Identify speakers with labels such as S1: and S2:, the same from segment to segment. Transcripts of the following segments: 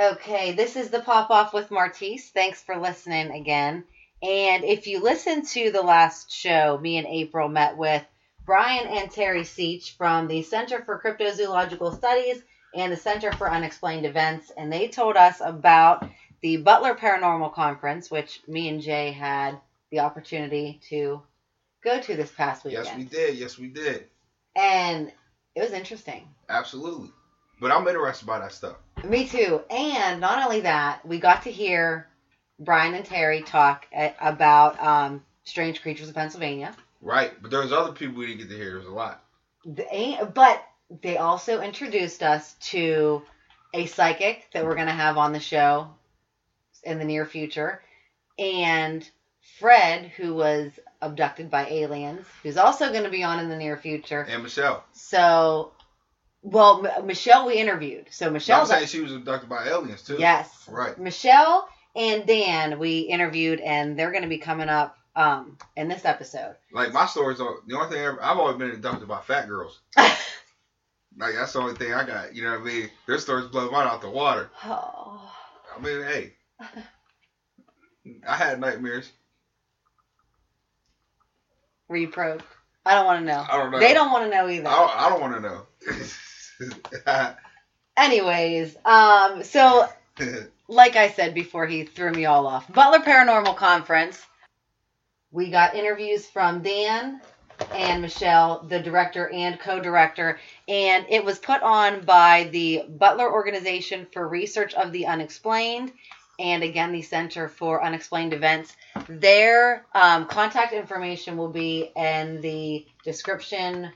S1: Okay, this is the pop off with Martise. Thanks for listening again. And if you listen to the last show, me and April met with Brian and Terry Seech from the Center for Cryptozoological Studies and the Center for Unexplained Events, and they told us about the Butler Paranormal Conference, which me and Jay had the opportunity to go to this past weekend.
S2: Yes, we did. Yes, we did.
S1: And it was interesting.
S2: Absolutely. But I'm interested by that stuff.
S1: Me too. And not only that, we got to hear Brian and Terry talk a- about um, strange creatures of Pennsylvania.
S2: Right. But there's other people we didn't get to hear. There's a lot.
S1: They, but they also introduced us to a psychic that we're going to have on the show in the near future, and Fred, who was abducted by aliens, who's also going to be on in the near future.
S2: And Michelle.
S1: So, well, M- Michelle we interviewed. So
S2: I'm saying she was abducted by aliens too.
S1: Yes.
S2: Right.
S1: Michelle and Dan we interviewed, and they're going to be coming up um, in this episode.
S2: Like my stories are the only thing ever, I've always been abducted by fat girls. like that's the only thing I got. You know what I mean? Their stories blow mine out the water.
S1: Oh.
S2: I mean, hey. I had nightmares.
S1: Were you probed? I don't want to know.
S2: I don't know.
S1: They don't want to know either.
S2: I don't, I don't want to know.
S1: Anyways, um, so like I said before, he threw me all off. Butler Paranormal Conference. We got interviews from Dan and Michelle, the director and co-director, and it was put on by the Butler Organization for Research of the Unexplained, and again the Center for Unexplained Events. Their um, contact information will be in the description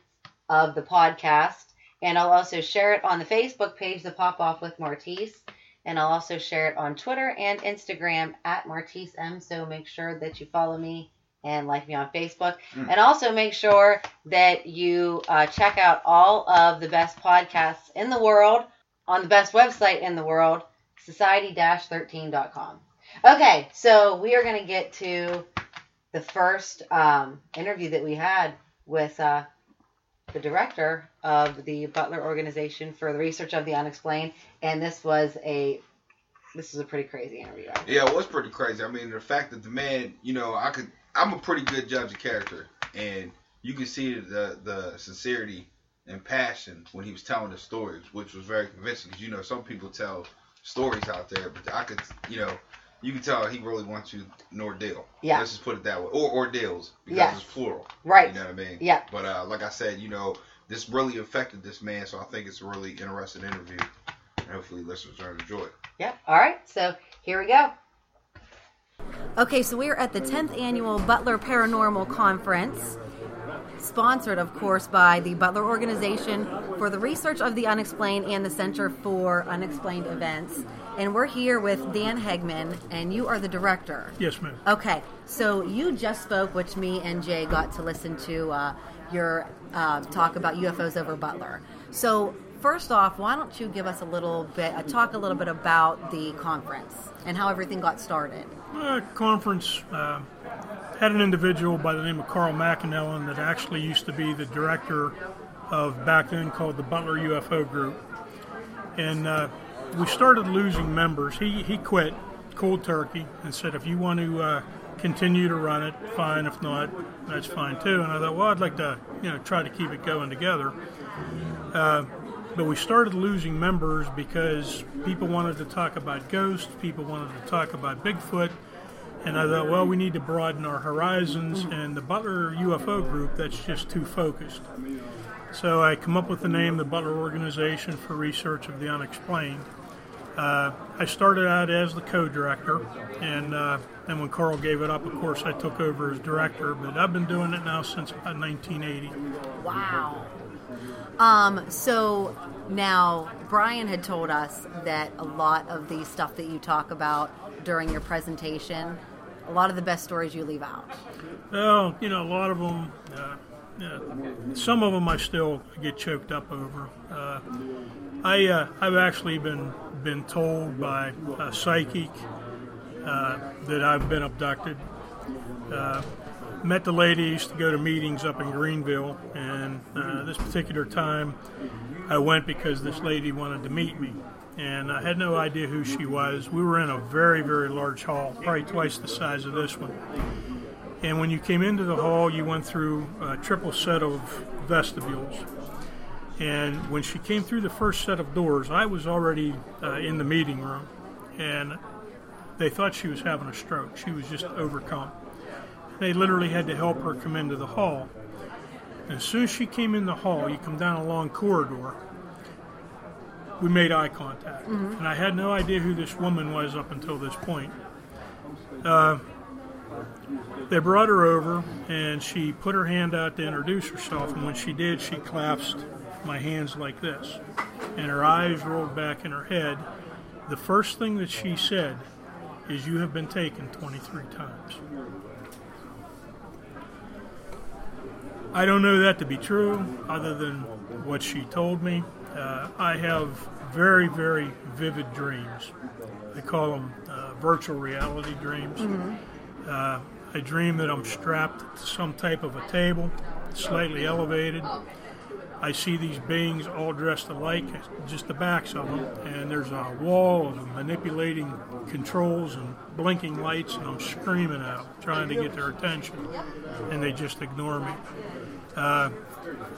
S1: of the podcast, and I'll also share it on the Facebook page, The Pop Off with Martise. And I'll also share it on Twitter and Instagram at Martise M. So make sure that you follow me and like me on Facebook.
S2: Mm.
S1: And also make sure that you uh, check out all of the best podcasts in the world on the best website in the world, society-13.com. Okay, so we are going to get to the first um, interview that we had with uh, the director of the Butler Organization for the Research of the Unexplained, and this was a this was a pretty crazy interview.
S2: Yeah, it was pretty crazy. I mean, the fact that the man, you know, I could, I'm a pretty good judge of character, and you can see the the sincerity and passion when he was telling the stories, which was very convincing. Because you know, some people tell stories out there, but I could, you know, you can tell he really wants you an ordeal.
S1: Yeah.
S2: Let's just put it that way, or ordeals because
S1: Yes.
S2: it's plural.
S1: Right.
S2: You know what I mean?
S1: Yeah.
S2: But uh, like I said, you know, this really affected this man, so I think it's a really interesting interview, and hopefully listeners are enjoy it.
S1: Yep. All right. So here we go.
S3: Okay, so we're at the 10th annual Butler Paranormal Conference, sponsored, of course, by the Butler Organization for the Research of the Unexplained and the Center for Unexplained Events. And we're here with Dan Hegman, and you are the director.
S4: Yes, ma'am.
S3: Okay, so you just spoke, which me and Jay got to listen to uh, your uh, talk about UFOs over Butler. So, first off, why don't you give us a little bit, uh, talk a little bit about the conference and how everything got started?
S4: Uh, conference uh, had an individual by the name of Carl McAnellen that actually used to be the director of back then called the Butler UFO Group, and uh, we started losing members. He he quit cold turkey and said, if you want to uh, continue to run it, fine. If not, that's fine too. And I thought, well, I'd like to you know try to keep it going together. Uh, but we started losing members because people wanted to talk about ghosts, people wanted to talk about Bigfoot, and I thought, well, we need to broaden our horizons, and the Butler UFO group, that's just too focused. So I come up with the name, the Butler Organization for Research of the Unexplained. Uh, I started out as the co-director, and uh, when Carl gave it up, of course, I took over as director. But I've been doing it now since about 1980.
S3: Wow. Um, so now Brian had told us that a lot of the stuff that you talk about during your presentation, a lot of the best stories you leave out.
S4: Well, you know, a lot of them. Uh, some of them I still get choked up over. Uh, I uh, I've actually been been told by a psychic uh, that I've been abducted. Met the ladies to go to meetings up in Greenville, and uh, this particular time I went because this lady wanted to meet me, and I had no idea who she was. We were in a very very large hall, probably twice the size of this one and when you came into the hall, you went through a triple set of vestibules. And when she came through the first set of doors, I was already uh, in the meeting room, and they thought she was having a stroke. She was just overcome. They literally had to help her come into the hall. And as soon as she came in the hall, you come down a long corridor. We made eye contact, mm-hmm. and I had no idea who this woman was up until this point. Uh, they brought her over, and she put her hand out to introduce herself. And when she did, she clasped my hands like this, and her eyes rolled back in her head. The first thing that she said is, You have been taken 23 times. I don't know that to be true, other than what she told me. Uh, I have very, very vivid dreams. They call them uh, virtual reality dreams. Mm-hmm. Uh, I dream that I'm strapped to some type of a table, slightly elevated. I see these beings all dressed alike, just the backs of them, and there's a wall of manipulating controls and blinking lights, and I'm screaming at them, trying to get their attention, and they just ignore me. Uh,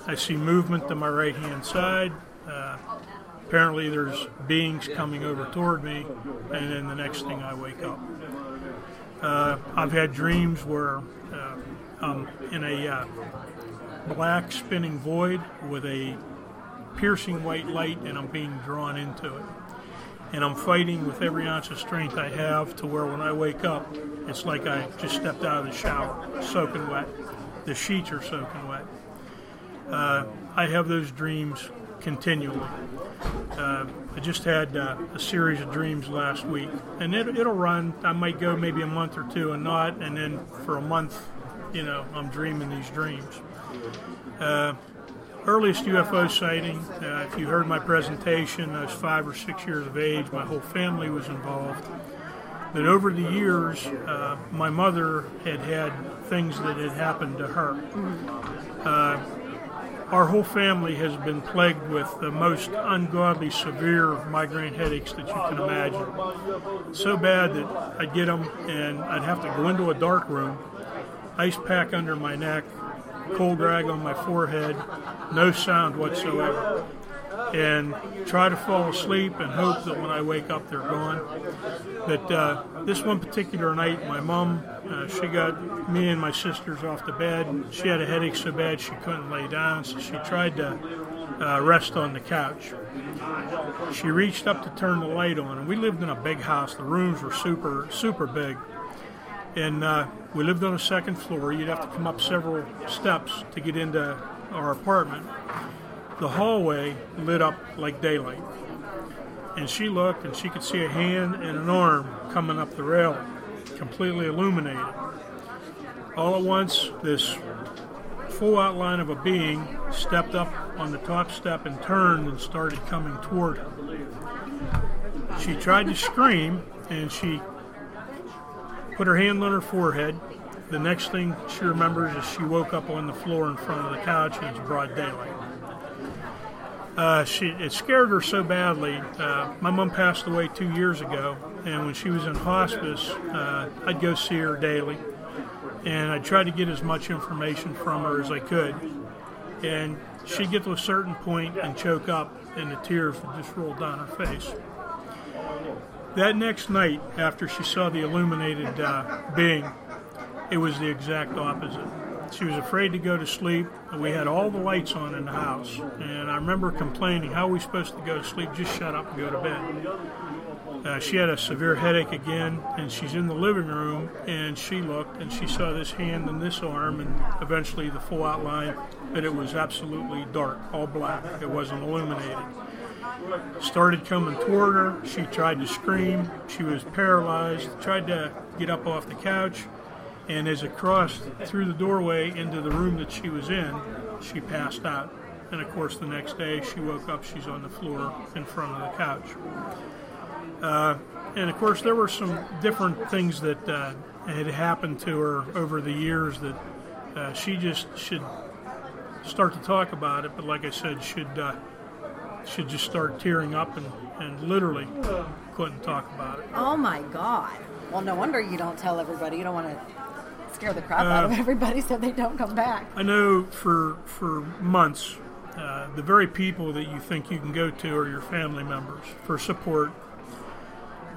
S4: I see movement to my right hand side. Uh, apparently, there's beings coming over toward me, and then the next thing I wake up. Uh, I've had dreams where uh, I'm in a uh, black spinning void with a piercing white light and I'm being drawn into it. And I'm fighting with every ounce of strength I have to where when I wake up, it's like I just stepped out of the shower, soaking wet. The sheets are soaking wet. Uh, I have those dreams continually. Uh, I just had uh, a series of dreams last week, and it, it'll run. I might go maybe a month or two and not, and then for a month, you know, I'm dreaming these dreams. Uh, earliest UFO sighting, uh, if you heard my presentation, I was five or six years of age. My whole family was involved. But over the years, uh, my mother had had things that had happened to her. Uh, our whole family has been plagued with the most ungodly severe migraine headaches that you can imagine. So bad that I'd get them and I'd have to go into a dark room, ice pack under my neck, cold rag on my forehead, no sound whatsoever and try to fall asleep and hope that when I wake up they're gone. But uh, this one particular night, my mom, uh, she got me and my sisters off to bed. She had a headache so bad she couldn't lay down, so she tried to uh, rest on the couch. She reached up to turn the light on, and we lived in a big house. The rooms were super, super big. And uh, we lived on a second floor. You'd have to come up several steps to get into our apartment the hallway lit up like daylight. And she looked and she could see a hand and an arm coming up the rail, completely illuminated. All at once, this full outline of a being stepped up on the top step and turned and started coming toward her. She tried to scream and she put her hand on her forehead. The next thing she remembers is she woke up on the floor in front of the couch and it's broad daylight. Uh, she it scared her so badly. Uh, my mom passed away two years ago, and when she was in hospice, uh, I'd go see her daily, and I tried to get as much information from her as I could. And she'd get to a certain point and choke up, and the tears would just roll down her face. That next night, after she saw the illuminated uh, being, it was the exact opposite. She was afraid to go to sleep. We had all the lights on in the house, and I remember complaining, "How are we supposed to go to sleep? Just shut up and go to bed." Uh, she had a severe headache again, and she's in the living room, and she looked and she saw this hand and this arm, and eventually the full outline, but it was absolutely dark, all black. It wasn't illuminated. Started coming toward her. She tried to scream. She was paralyzed. Tried to get up off the couch, and as it crossed through the doorway into the room that she was in, she passed out. And of course, the next day she woke up. She's on the floor in front of the couch. Uh, and of course, there were some different things that uh, had happened to her over the years that uh, she just should start to talk about it. But like I said, should uh, should just start tearing up and, and literally couldn't talk about it.
S3: Oh my God. Well, no wonder you don't tell everybody. You don't want to scare the crap out of
S4: Uh,
S3: everybody so they don't come back.
S4: I know for for months, uh, the very people that you think you can go to are your family members for support.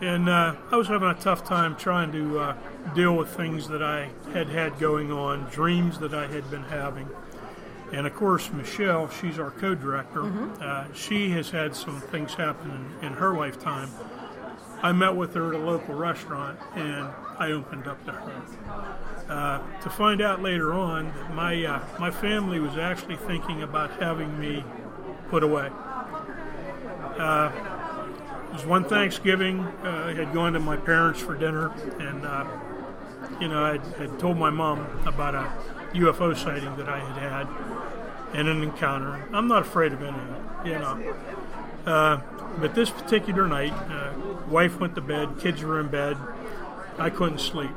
S4: And uh, I was having a tough time trying to uh, deal with things that I had had going on, dreams that I had been having. And of course, Michelle, she's our co director, uh, she has had some things happen in, in her lifetime. I met with her at a local restaurant and I opened up to her. Uh, to find out later on that my uh, my family was actually thinking about having me put away. Uh, it was one Thanksgiving. Uh, I had gone to my parents for dinner, and uh, you know I had told my mom about a UFO sighting that I had had and an encounter. I'm not afraid of anything, you know. Uh, but this particular night, uh, wife went to bed, kids were in bed. I couldn't sleep,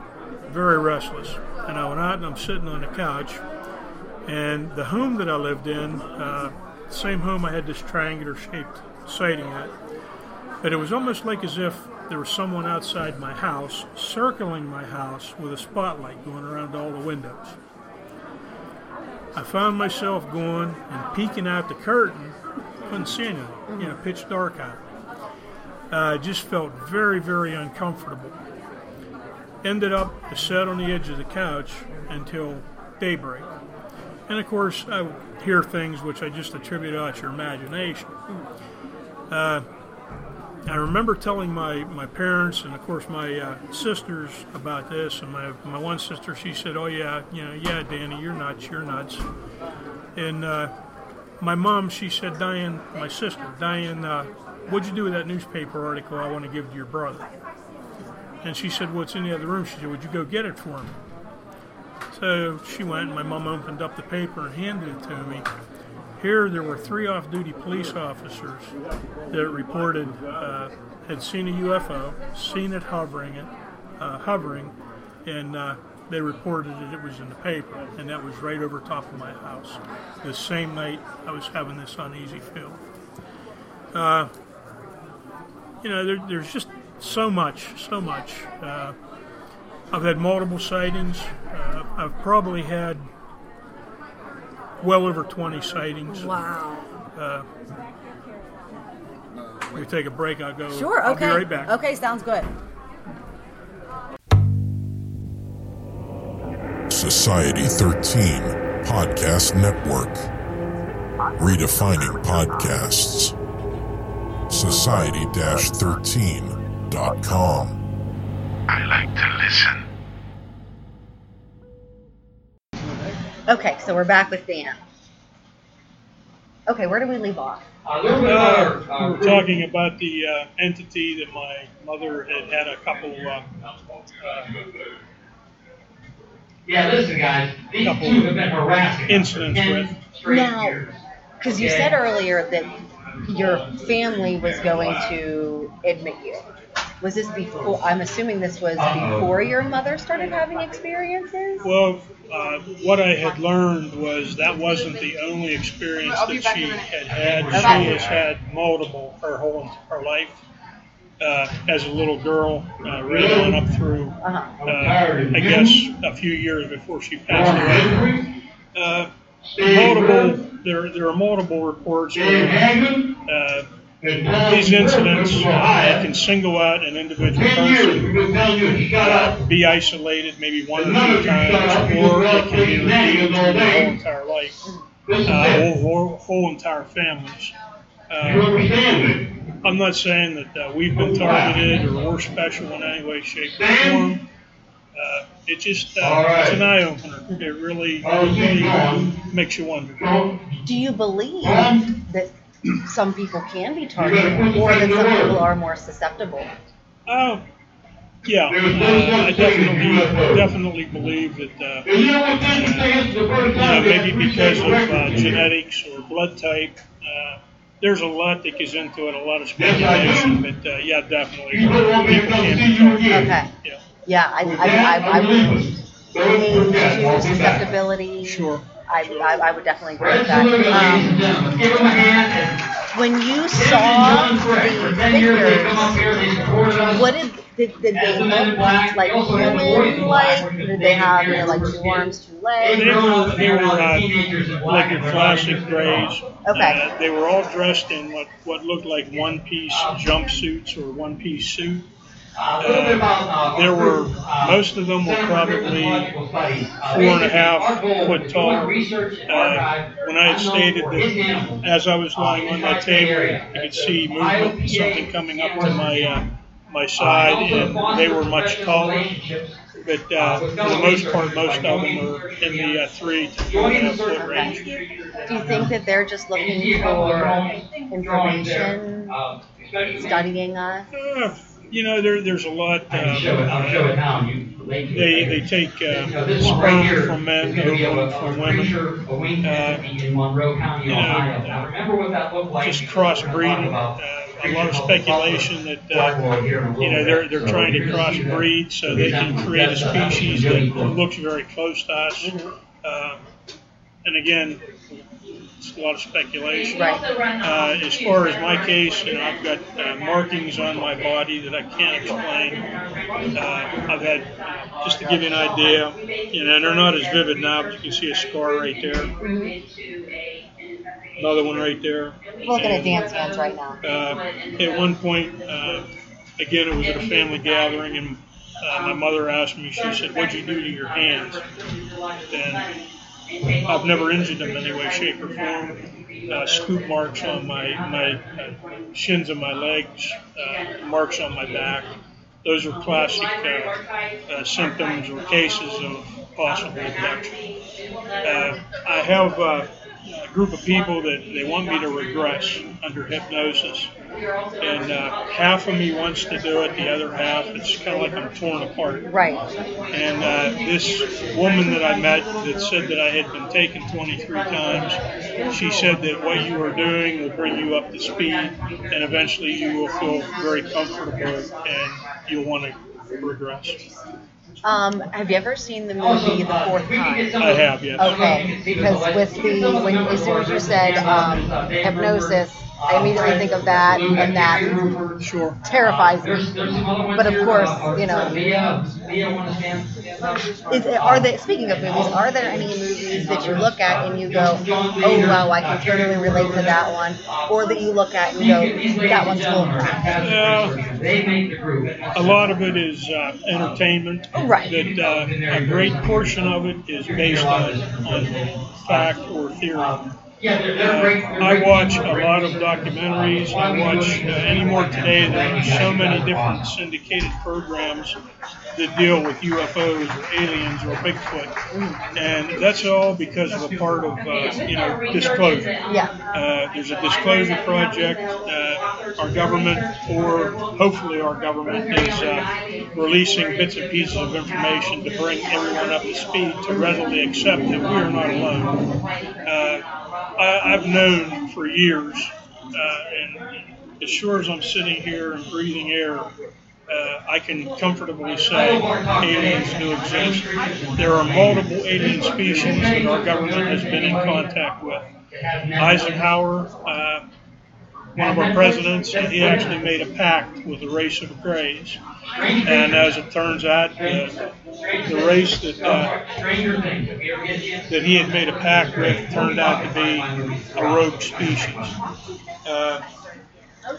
S4: very restless. And I went out and I'm sitting on the couch. And the home that I lived in, uh, same home I had this triangular shaped sighting at, but it was almost like as if there was someone outside my house circling my house with a spotlight going around all the windows. I found myself going and peeking out the curtain, couldn't see anything, you know, pitch dark out. Uh, just felt very, very uncomfortable. Ended up I sat on the edge of the couch until daybreak. And of course, I hear things which I just attribute out to your imagination. Uh, I remember telling my, my parents and of course my uh, sisters about this, and my my one sister she said, "Oh yeah, you know, yeah, Danny, you're nuts, you're nuts." And uh, my mom she said, "Diane, my sister, Diane, uh, what'd you do with that newspaper article I want to give to your brother?" And she said, "Well, it's in the other room." She said, "Would you go get it for me?" So she went, and my mom opened up the paper and handed it to me. Here, there were three off duty police officers that reported uh, had seen a UFO, seen it hovering, it, uh, hovering, and uh, they reported that it was in the paper, and that was right over top of my house. The same night I was having this uneasy feel. Uh, you know, there, there's just so much, so much. Uh, I've had multiple sightings. Uh, I've probably had well over 20 sightings.
S3: Wow.
S4: Uh, we take a break. I'll go.
S3: Sure.
S4: I'll
S3: Okay.
S4: be right back.
S3: Okay. Sounds good.
S5: Society 13 Podcast Network. Redefining podcasts. Society 13.com.
S6: I like to listen.
S1: Okay, so we're back with Dan. Okay, where did we leave off?
S4: Uh, we were talking about the uh, entity that my mother had had a couple uh, uh,
S7: Yeah, listen, guys. These
S4: Couple
S7: two have been harassing us for
S4: incidents
S7: 10
S4: with.
S7: straight
S1: Now,
S7: years.
S1: Because you
S7: Okay.
S1: said earlier that your family was going to admit you. Was this before? I'm assuming this was before your mother started having experiences.
S4: Well, uh, what I had learned was that wasn't the only experience that she had had. She has had multiple her whole her life. Uh, as a little girl, uh, really on up through, uh, I guess, a few years before she passed away. Uh, multiple. There, there are multiple reports where uh, these incidents uh, can single out an individual person, be isolated maybe one or two times, or it can be repeated through their whole entire life, uh, or, or whole entire families. Uh, I'm not saying that uh, we've been targeted or we're special in any way, shape, or form. Uh, it just uh, it's an eye opener. It really, really makes you wonder.
S1: Do you believe that some people can be targeted, or that some people are more susceptible?
S4: Uh, yeah, uh, I definitely definitely believe that uh, uh, maybe because of uh, genetics or blood type. There's a lot that goes into it, a lot of speculation, but uh, yeah, definitely people can be targeted.
S1: Okay.
S4: Yeah,
S1: Yeah, I, I, I, I would age, susceptibility.
S4: sure.
S1: I, I, I would definitely agree with that. Um, when you saw the pictures, what did, did, did they look like human like? Did they have you know, like two arms, two legs?
S4: They
S1: legs?
S4: were, they were uh, like your classic grays.
S1: Okay.
S4: Uh, they were all dressed in what, what looked like one piece jumpsuits or one piece suit. Uh, there were, most of them were probably four and a half foot tall. Uh, when I had stated that as I was lying on that table, I could see movement, something coming up to my, uh, my side, and they were much taller. But uh, for the most part, most of them are in the uh, three to four and a half foot range.
S1: Do you think that they're just looking for information, studying us?
S4: Uh, you know, there, there's a lot.
S8: I can show it, I'll show it
S4: Uh,
S8: now. You
S4: they they take
S8: You know,
S4: uh,
S8: this one right
S4: sperm
S8: here
S4: from men, ovum
S8: a-
S4: from women.
S8: Fraser, a wing
S4: Uh,
S8: in Monroe County,
S4: you know,
S8: Ohio. Now, remember what that looked like?
S4: Just
S8: before we're gonna
S4: crossbreeding. Uh, a lot of speculation that uh,
S8: Lord here in a little
S4: you know they're they're trying to
S8: gonna see that.
S4: crossbreed so they can create a species that looks very close to us. Uh, and again, it's a lot of speculation.
S1: Right.
S4: Uh, as far as my case, you know, I've got uh, markings on my body that I can't explain. Uh, I've had, just to give you an idea, you know, and they're not as vivid now, but you can see a scar right there. Another one right there.
S1: We're looking at dance hands right now.
S4: uh, at one point, uh, again, it was at a family gathering, and uh, my mother asked me, she said, What'd you do to your hands? And I've never injured them in any way, shape, or form. Uh, scoop marks on my, my uh, shins and my legs, uh, marks on my back. Those are classic uh, uh, symptoms or cases of possible abduction. Uh, I have uh, a group of people that they want me to regress under hypnosis. And uh, half of me wants to do it, the other half, it's kind of like I'm torn apart.
S1: Right.
S4: And uh, this woman that I met that said that I had been taken 23 times, she said that what you are doing will bring you up to speed, and eventually you will feel very comfortable and you'll want to regress.
S1: Um, have you ever seen the movie The Fourth Kind?
S4: I have, yes.
S1: Okay, because with the when as soon as you said um, hypnosis, I immediately think of that, and that
S4: Sure.
S1: terrifies me. But of course, you know, is, are there speaking of movies? Are there any movies that you look at and you go, oh wow, I can totally relate to that one, or that you look at and go, that one's full of crap?
S4: Yeah, a lot of it is uh, entertainment.
S1: Right.
S4: That uh, a great portion of it is based on, on fact or theory. Uh, I watch a lot of documentaries. I watch uh, anymore today. There are so many different syndicated programs that deal with UFOs or aliens or Bigfoot, and that's all because of a part of uh, you know disclosure.
S1: Yeah.
S4: Uh, there's a disclosure project. Uh, our government, or hopefully our government, is uh, releasing bits and pieces of information to bring everyone up to speed to readily accept that we are not alone. Uh, I, I've known for years, uh, and as sure as I'm sitting here and breathing air, uh, I can comfortably say aliens do exist. There are multiple alien species that our government has been in contact with. Eisenhower uh, one of our presidents, he actually made a pact with the race of Greys. And as it turns out, the, the race that uh, that he had made a pact with turned out to be a rogue species. Uh,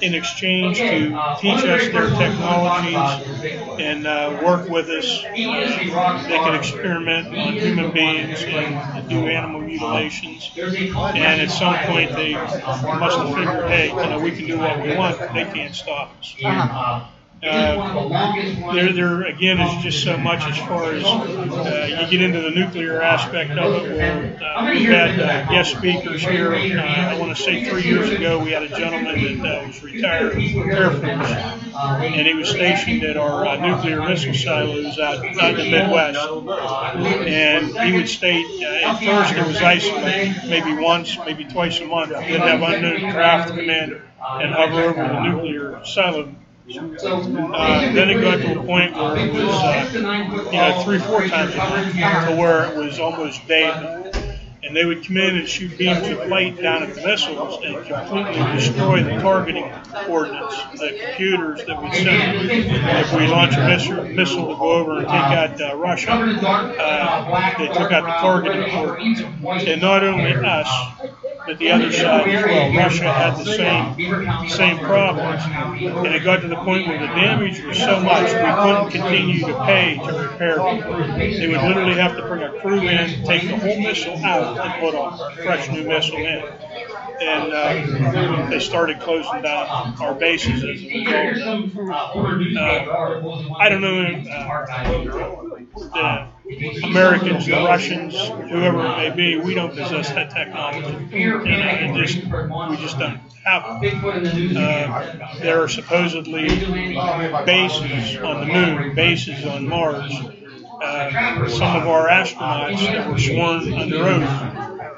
S4: in exchange to teach us their technologies and uh, work with us. They can experiment on human beings and do animal mutilations. And at some point, they must have figured, hey, you know, we can do what we want, but they can't stop us.
S1: Uh-huh.
S4: Uh, there, there again is just so much as far as uh, you get into the nuclear aspect of it. Where uh, we've had uh, guest speakers here. Uh, I want to say three years ago we had a gentleman that uh, was retired Air Force, and he was stationed at our uh, nuclear missile silos out, out in the Midwest. And he would state uh, at first it was isolated, maybe once, maybe twice a month. They'd have unknown craft come in and hover over the nuclear silo uh, then it got to a point where it was, uh, you know, three, four times a to where it was almost daily. And they would come in and shoot beams of light down at the missiles and completely destroy the targeting coordinates, the computers that would send. If we launch a missile, missile to go over and take out uh, Russia, uh, they took out the targeting coordinates. And not only us, but the other side as well. Russia had the same same problems, and it got to the point where the damage was so much we couldn't continue to pay to repair them. They would literally have to bring a crew in, take the whole missile out, and put a fresh new missile in. And uh, they started closing down our bases as a result. Uh, I don't know. Uh, the Americans, the Russians, whoever it may be, we don't possess that technology. It just, we just don't have it. Uh, there are supposedly bases on the moon, bases on Mars. Uh, some of our astronauts that were sworn under oath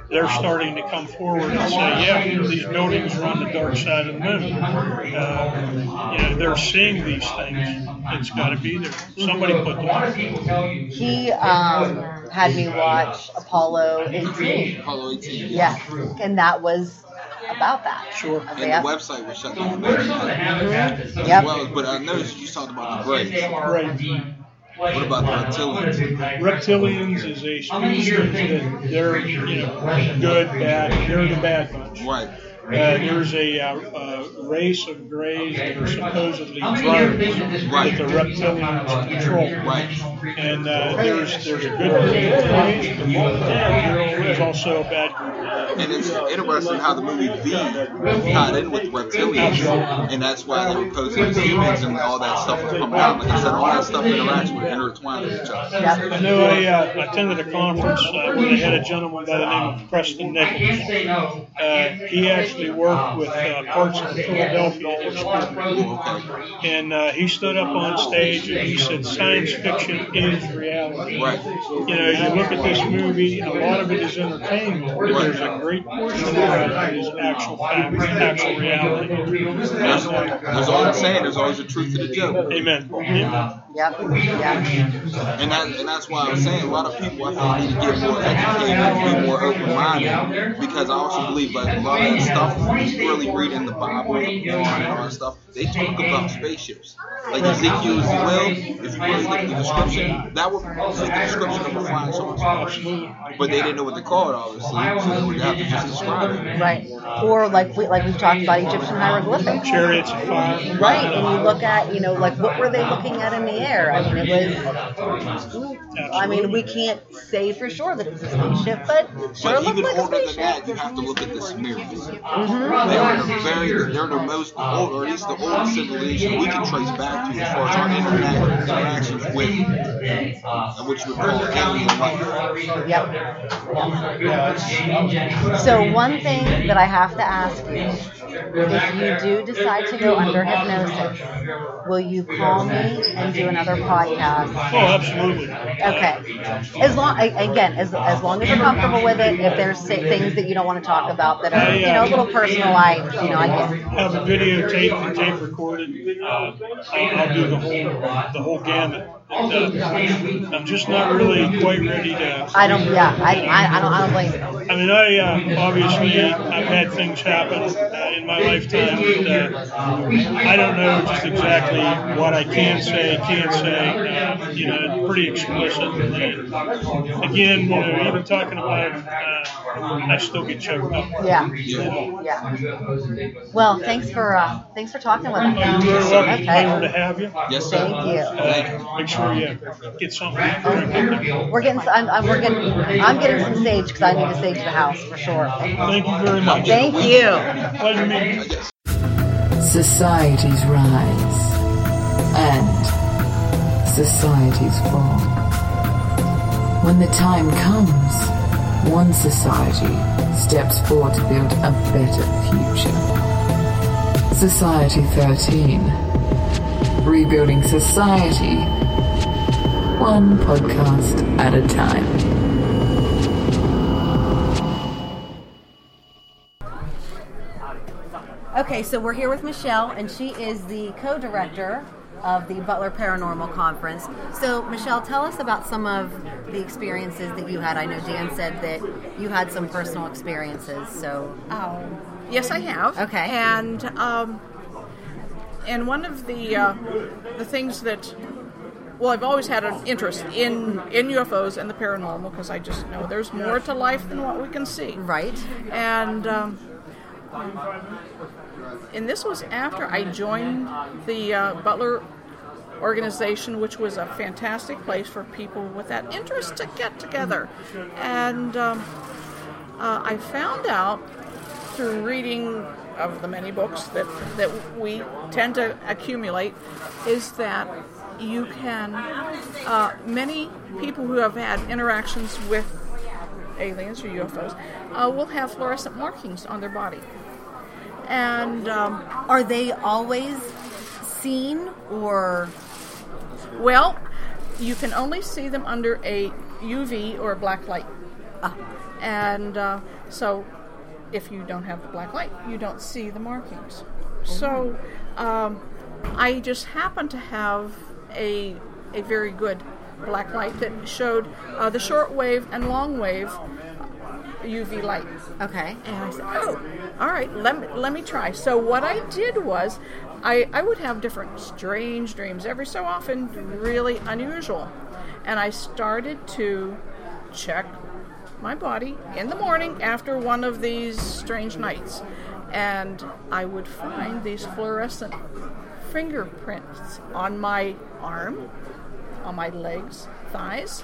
S4: they're starting to come forward and say, yeah, these buildings are on the dark side of the moon. Uh, you know, they're seeing these things. It's got to be there. Somebody put them up.
S1: He um, had me watch Apollo 18.
S8: Apollo 18.
S1: Yeah, and that was about that.
S4: Sure.
S8: And the website was shut down. As
S1: Yep.
S8: well, but I noticed you talked about the Greys.
S4: Right.
S8: What about the reptilians?
S4: Reptilians is a species that they're, you know, good, bad. They're the bad bunch.
S8: Right.
S4: Uh, there's a uh, uh, race of greys that are supposedly drones that the reptilians control.
S8: Right.
S4: And uh, there's there's a good group of greys, but there's also a bad group.
S8: And it's interesting how the movie V tied in with reptilians, and that's why they were posing as humans and all that stuff was coming out. Like I said, all that stuff interacts with intertwined with each other.
S1: Yep.
S4: I know I uh, attended a conference uh, where they had a gentleman by the name of Preston Nichols. Uh, he actually worked with uh, parts of the Philadelphia experiment. And uh, he stood up on stage and he said, science fiction is reality.
S8: Right.
S4: You know, you look at this movie, a lot of it is entertainment, but there's a great portion of it that is actual fact, actual reality.
S8: There's, there's always saying there's always a truth to the joke.
S4: Amen. Amen.
S1: Yep. Yep.
S8: And that, and that's why I was saying a lot of people I think need to get more educated and be more open minded because I also believe like a lot of that stuff you really read in the Bible and the Quran and all that stuff, they talk about spaceships. Like Ezekiel as well, if you really look at the description, that would fit the description of a flying saucer. But they didn't know what to call it obviously, so they would have to just describe it.
S1: Right. Or like we like we've talked about Egyptian hieroglyphics.
S4: Chariots of fire.
S1: Right, and you look at, you know, like what were they looking at in the air? I mean, it was. I mean, we can't say for sure that it was a spaceship, but it sure
S8: But
S1: looked
S8: even
S1: like a
S8: older than
S1: spaceship.
S8: that, you have to look at the Sumerians.
S1: Mm-hmm.
S8: They are the very, they're the most old, or at least the oldest civilization we can trace back to as far as our internet interactions with, and which would call alien life.
S1: Yep. So one thing that I have to ask you, if you do decide to go under hypnosis, will you call me and do another podcast?
S4: Oh, absolutely.
S1: Okay. As long again, as as long as you're comfortable with it. If there's things that you don't want to talk about that are you know a little personal, I you know I get.
S4: have a videotape and tape recorded. Uh, I'll, I'll do the whole the whole gamut. Uh, I'm just not really quite ready to.
S1: I don't. Yeah. I I, I don't. I don't blame you.
S4: I mean, I uh, obviously I've had things happen uh, in my lifetime that uh, I don't know just exactly what I can say, can't say. Uh, you know, pretty explicit. And again, you know, even talking about, uh, I still get choked up.
S1: Yeah.
S4: Yeah.
S1: Yeah. Well, thanks for uh, thanks for talking with us.
S4: You're welcome.
S1: Okay.
S4: Pleasure to have you.
S8: Yes, sir.
S1: Thank you.
S4: Uh, make sure you get something to drink.
S1: We're getting. I'm, I'm, we're getting. I'm getting some sage because I need to sage the house for sure.
S4: Thank you very much.
S1: Thank you.
S4: Pleasure meeting you.
S9: Societies rise and societies fall. When the time comes, one society steps forward to build a better future. Society 13. Rebuilding society, one podcast at a time.
S3: Okay, so we're here with Michelle, and she is the co director of the Butler Paranormal Conference. So, Michelle, tell us about some of the experiences that you had. I know Dan said that you had some personal experiences, so.
S10: Oh, yes, I have.
S3: Okay.
S10: And um, and one of the uh, the things that well, I've always had an interest in in UFOs and the paranormal because I just know there's more to life than what we can see.
S3: Right.
S10: And um, and this was after I joined the uh, Butler organization, which was a fantastic place for people with that interest to get together. And um, uh, I found out through reading of the many books that, that we tend to accumulate is that you can, uh, many people who have had interactions with aliens or UFOs uh, will have fluorescent markings on their body. And um,
S3: are they always seen or?
S10: Well, you can only see them under a UV or a black light.
S3: Ah.
S10: And uh, so if you don't have the black light, you don't see the markings. So um, I just happened to have a, a very good black light that showed uh, the short wave and long wave UV light.
S3: Okay.
S10: And I said, oh, all right, let me, let me try. So what I did was I, I would have different strange dreams every so often, really unusual. And I started to check my body in the morning after one of these strange nights. And I would find these fluorescent fingerprints on my arm, on my legs, thighs,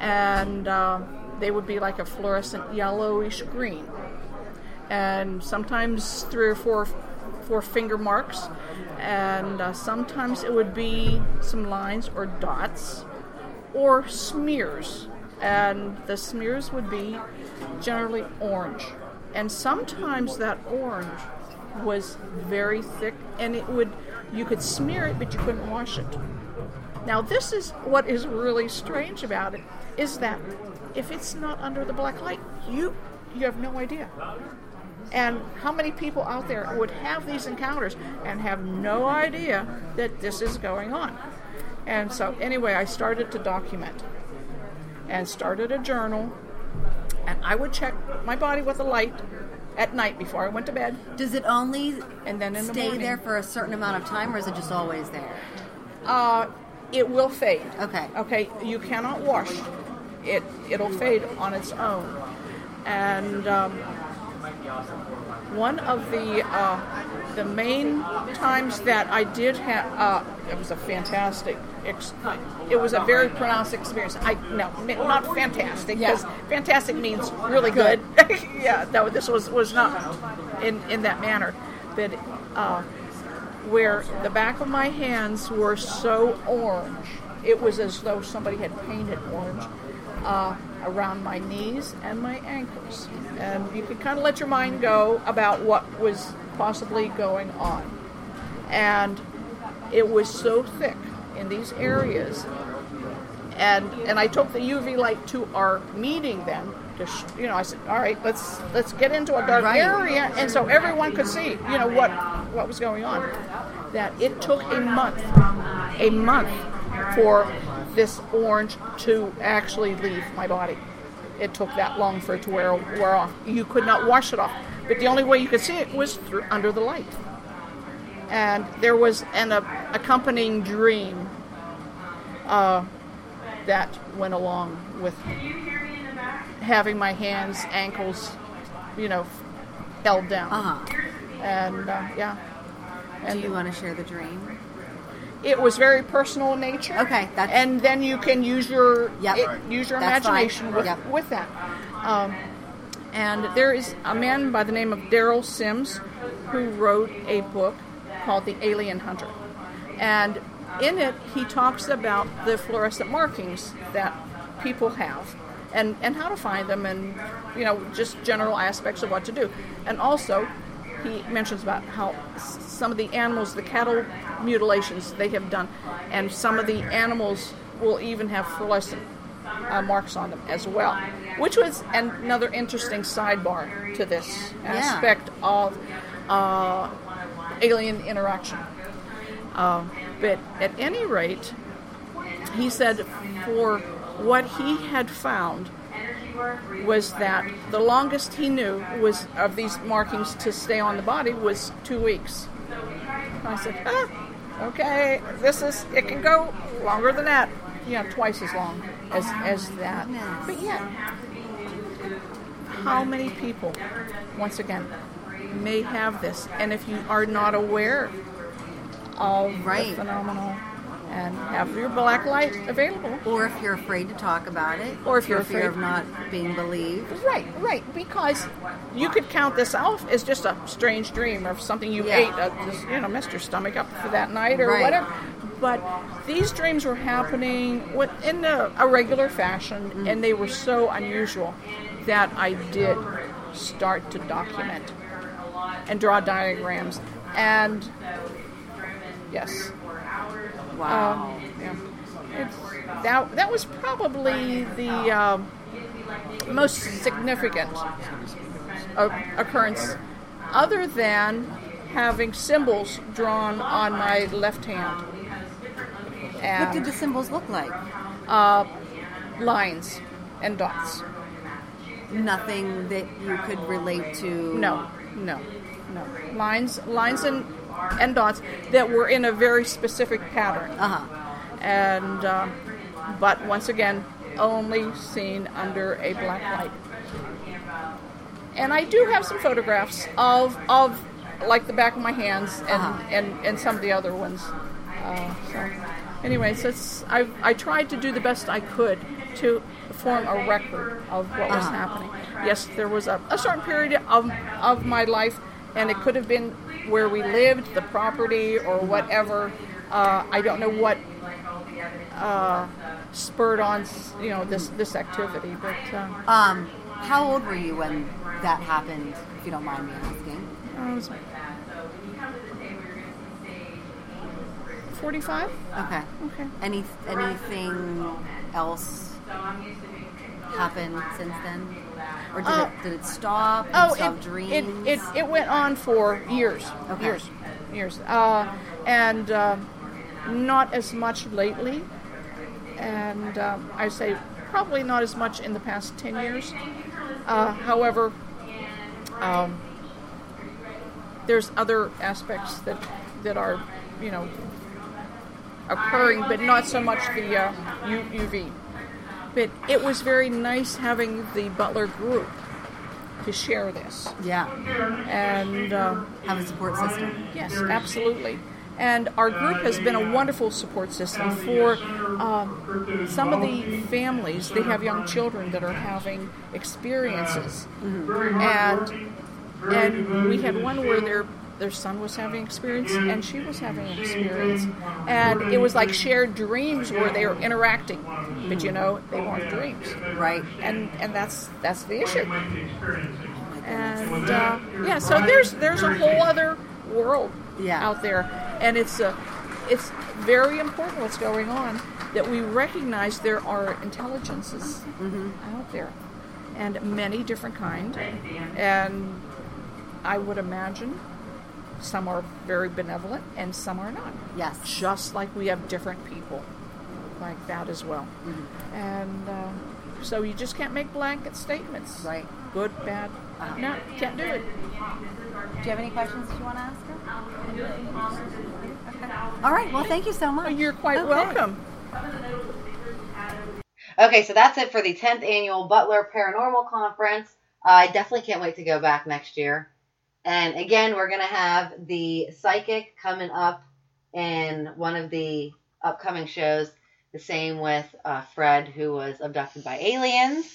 S10: and um, they would be like a fluorescent yellowish green. And sometimes three or four, four finger marks, and uh, sometimes it would be some lines or dots or smears and the smears would be generally orange. And sometimes that orange was very thick and it would you could smear it but you couldn't wash it. Now this is what is really strange about it is that if it's not under the black light, you you have no idea. And how many people out there would have these encounters and have no idea that this is going on? And so anyway, I started to document and started a journal. And I would check my body with a light at night before I went to bed.
S3: Does it only
S10: and then in the
S3: stay
S10: morning.
S3: there for a certain amount of time, or is it just always there?
S10: Uh, it will fade.
S3: Okay.
S10: Okay. You cannot wash it. It'll fade on its own. And um, one of the uh, the main times that I did have uh, it was a fantastic. Ex- it was a very pronounced experience. I no, not fantastic because fantastic means really good. yeah, no, this was was not in in that manner. But uh, where the back of my hands were so orange, it was as though somebody had painted orange uh, around my knees and my ankles. And you could kind of let your mind go about what was possibly going on. And it was so thick in these areas. And and I took the UV light to our meeting then. To sh- you know, I said, all right, let's let's get into a dark
S3: Right.
S10: area, and so everyone could see, you know, what what was going on. That it took a month, a month for this orange to actually leave my body. it took that long for it to wear wear off. You could not wash it off, but the only way you could see it was through, under the light. And there was an uh, accompanying dream uh, that went along with having my hands, ankles, you know, held down.
S3: Uh-huh.
S10: And uh, yeah.
S3: Do you want to share the dream?
S10: It was very personal in nature.
S3: Okay,
S10: and then you can use your
S3: Yep.
S10: it- use your
S3: That's fine.
S10: imagination with,
S3: Yep.
S10: with that. Um, and there is a man by the name of Derrel Sims who wrote a book called The Alien Hunter, and in it he talks about the fluorescent markings that people have. And, and how to find them and you know just general aspects of what to do and also he mentions about how some of the animals, the cattle mutilations they have done, and some of the animals will even have fluorescent uh, marks on them as well, which was another interesting sidebar to this
S3: Yeah.
S10: aspect of uh, alien interaction. Uh, but at any rate, he said for what he had found was that the longest he knew was of these markings to stay on the body was two weeks. I said, ah, okay, this is it can go longer than that. Yeah, twice as long as as that. But yet, how many people, once again, may have this? And if you are not aware of
S3: Right.
S10: the phenomenon and have your black light available,
S3: Or if you're afraid to talk about it,
S10: Or if you're afraid-
S3: of not being believed.
S10: Right, right. Because you could count this off as just a strange dream or something you
S3: Yeah.
S10: ate, uh, just, you know, messed your stomach up for that night or
S3: Right.
S10: whatever. But these dreams were happening in a, regular fashion,
S3: Mm.
S10: and they were so unusual that I did start to document and draw diagrams. And yes,
S3: Wow.
S10: um, yeah. It's, that that was probably the um, most significant occurrence, other than having symbols drawn on my left hand. And
S3: what did the symbols look like?
S10: uh, lines and dots.
S3: Nothing that you could relate to.
S10: No, no, no. Lines, lines and and dots that were in a very specific pattern.
S3: Uh huh.
S10: and um, but once again only seen under a black light and i do have some photographs of of like the back of my hands and
S3: Uh-huh.
S10: and, and some of the other ones uh, so anyway so it's I, I tried to do the best i could to form a record of what was
S3: Uh-huh.
S10: happening yes there was a, a certain period of, of my life and it could have been where we lived the property or whatever uh, i don't know what uh, spurred on you know this this activity but uh,
S3: Um, how old were you when that happened? If you don't mind me asking.
S10: I was 45
S3: Okay.
S10: Okay.
S3: Any anything else happened since then, or did
S10: Uh,
S3: it did it stop? Did
S10: oh
S3: it stop
S10: it, it, it, went on for years
S3: Okay.
S10: years years. Uh, and uh, not as much lately. And um, i say probably not as much in the past 10 years. Uh, however um, there's other aspects that that are you know occurring but not so much the uh, uv but it was very nice having the butler group to share this
S3: yeah.
S10: and uh,
S3: Have a support system.
S10: yes, absolutely. And our group has been a wonderful support system for um, some of the families. They have young children that are having experiences, and and we had one where their their son was having experience and she was having an experience, and it was like shared dreams where they were interacting, but you know they weren't dreams,
S3: Right.
S10: and and that's that's the issue. And uh, yeah, so there's there's a whole other world
S3: Yeah.
S10: out there, and it's uh, it's very important what's going on that we recognize there are intelligences out there, and many different kind, and I would imagine some are very benevolent and some are not.
S3: Yes.
S10: Just like we have different people like that as well. And uh, So you just can't make blanket statements.
S3: Right.
S10: Good, bad. No, can't do it.
S3: Do you have any questions that you want to ask her? Okay. All right. Well, thank you so much.
S10: You're quite
S3: Okay.
S10: welcome.
S1: Okay, so that's it for the 10th annual Butler Paranormal Conference. I definitely can't wait to go back next year. And again, we're going to have the psychic coming up in one of the upcoming shows. The same with uh, Fred, who was abducted by aliens.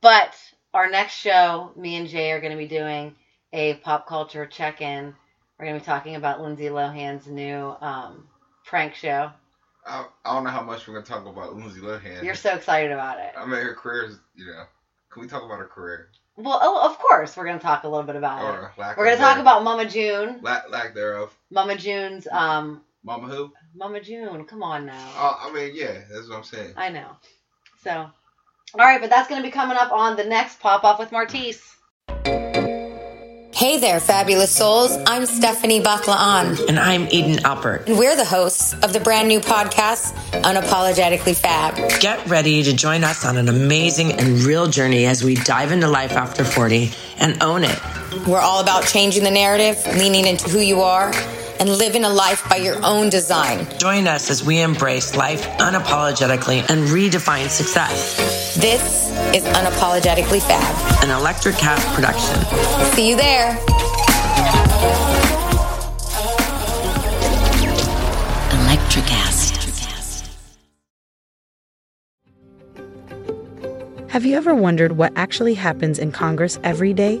S1: But our next show, me and Jay are going to be doing a pop culture check in. We're going to be talking about Lindsay Lohan's new um, prank show.
S2: I, I don't know how much we're gonna talk about Lindsay Lohan.
S1: You're so excited about it.
S2: I mean, her career is, you know. Can we talk about her career
S1: Well, oh, of course, we're going to talk a little bit about it.
S2: or lack
S1: We're going to talk about Mama June.
S2: lack, lack thereof?
S1: Mama June's, um,
S2: Mama who?
S1: Mama June. Come on now.
S2: Oh, I mean, yeah, that's what I'm saying.
S1: I know. So, all right, but that's going to be coming up on the next Pop Off with Martise.
S11: Hey there, fabulous souls. I'm Stephanie Baklaan.
S12: And I'm Eden Alpert.
S11: And we're the hosts of the brand new podcast, Unapologetically Fab.
S12: Get ready to join us on an amazing and real journey as we dive into life after 40 and own it.
S11: We're all about changing the narrative, leaning into who you are, and living a life by your own design.
S12: Join us as we embrace life unapologetically and redefine success.
S11: This is Unapologetically Fab.
S12: An Electricast production.
S11: See you there.
S12: Electricast.
S13: Have you ever wondered what actually happens in Congress every day?